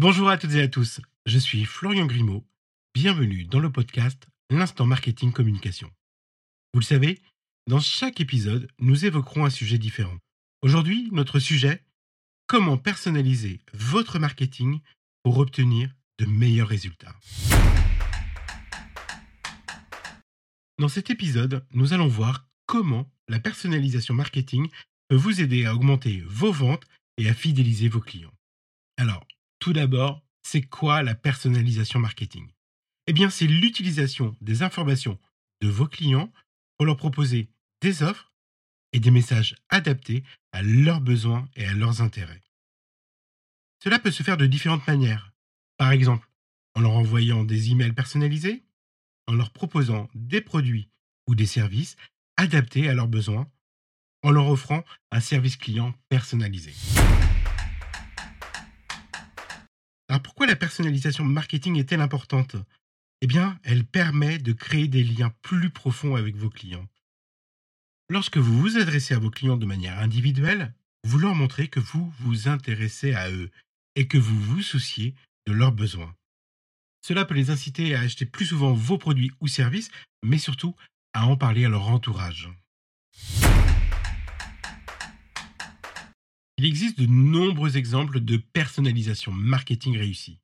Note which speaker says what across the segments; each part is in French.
Speaker 1: Bonjour à toutes et à tous, je suis Florian Grimaud. Bienvenue dans le podcast L'instant marketing communication. Vous le savez, dans chaque épisode, nous évoquerons un sujet différent. Aujourd'hui, notre sujet, comment personnaliser votre marketing pour obtenir de meilleurs résultats. Dans cet épisode, nous allons voir comment la personnalisation marketing peut vous aider à augmenter vos ventes et à fidéliser vos clients. Alors, tout d'abord, c'est quoi la personnalisation marketing? Eh bien, c'est l'utilisation des informations de vos clients pour leur proposer des offres et des messages adaptés à leurs besoins et à leurs intérêts. Cela peut se faire de différentes manières. Par exemple, en leur envoyant des emails personnalisés, en leur proposant des produits ou des services adaptés à leurs besoins, en leur offrant un service client personnalisé. Pourquoi la personnalisation marketing est-elle importante? Eh bien, elle permet de créer des liens plus profonds avec vos clients. Lorsque vous vous adressez à vos clients de manière individuelle, vous leur montrez que vous vous intéressez à eux et que vous vous souciez de leurs besoins. Cela peut les inciter à acheter plus souvent vos produits ou services, mais surtout à en parler à leur entourage. Il existe de nombreux exemples de personnalisation marketing réussie.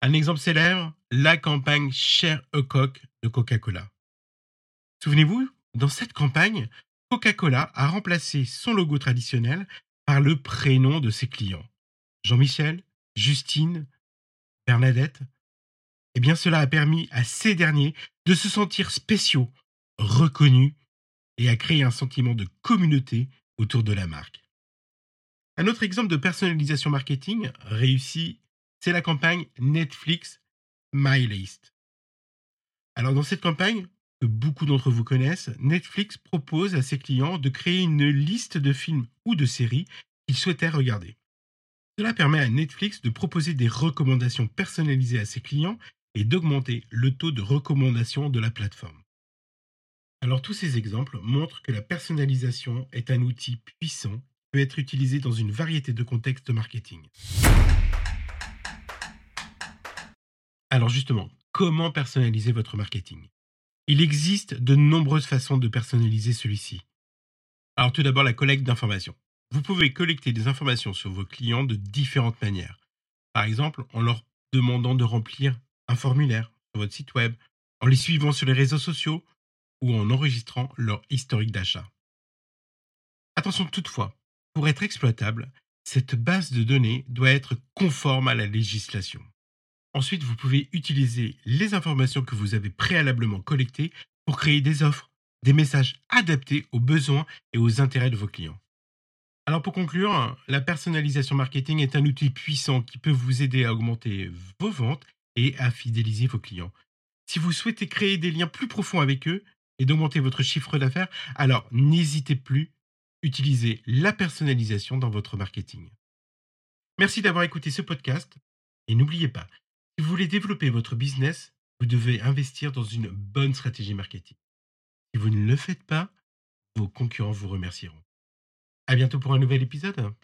Speaker 1: Un exemple célèbre, la campagne Share a Coke de Coca-Cola. Souvenez-vous, dans cette campagne, Coca-Cola a remplacé son logo traditionnel par le prénom de ses clients. Jean-Michel, Justine, Bernadette. Eh bien, cela a permis à ces derniers de se sentir spéciaux, reconnus et à créer un sentiment de communauté autour de la marque. Un autre exemple de personnalisation marketing réussi, c'est la campagne Netflix My List. Alors dans cette campagne, que beaucoup d'entre vous connaissent, Netflix propose à ses clients de créer une liste de films ou de séries qu'ils souhaitaient regarder. Cela permet à Netflix de proposer des recommandations personnalisées à ses clients et d'augmenter le taux de recommandation de la plateforme. Alors tous ces exemples montrent que la personnalisation est un outil puissant peut être utilisé dans une variété de contextes marketing. Alors justement, comment personnaliser votre marketing? Il existe de nombreuses façons de personnaliser celui-ci. Alors tout d'abord, la collecte d'informations. Vous pouvez collecter des informations sur vos clients de différentes manières. Par exemple, en leur demandant de remplir un formulaire sur votre site web, en les suivant sur les réseaux sociaux ou en enregistrant leur historique d'achat. Attention toutefois, pour être exploitable, cette base de données doit être conforme à la législation. Ensuite, vous pouvez utiliser les informations que vous avez préalablement collectées pour créer des offres, des messages adaptés aux besoins et aux intérêts de vos clients. Alors pour conclure, la personnalisation marketing est un outil puissant qui peut vous aider à augmenter vos ventes et à fidéliser vos clients. Si vous souhaitez créer des liens plus profonds avec eux et d'augmenter votre chiffre d'affaires, alors n'hésitez plus utilisez la personnalisation dans votre marketing. Merci d'avoir écouté ce podcast et n'oubliez pas, si vous voulez développer votre business, vous devez investir dans une bonne stratégie marketing. Si vous ne le faites pas, vos concurrents vous remercieront. À bientôt pour un nouvel épisode.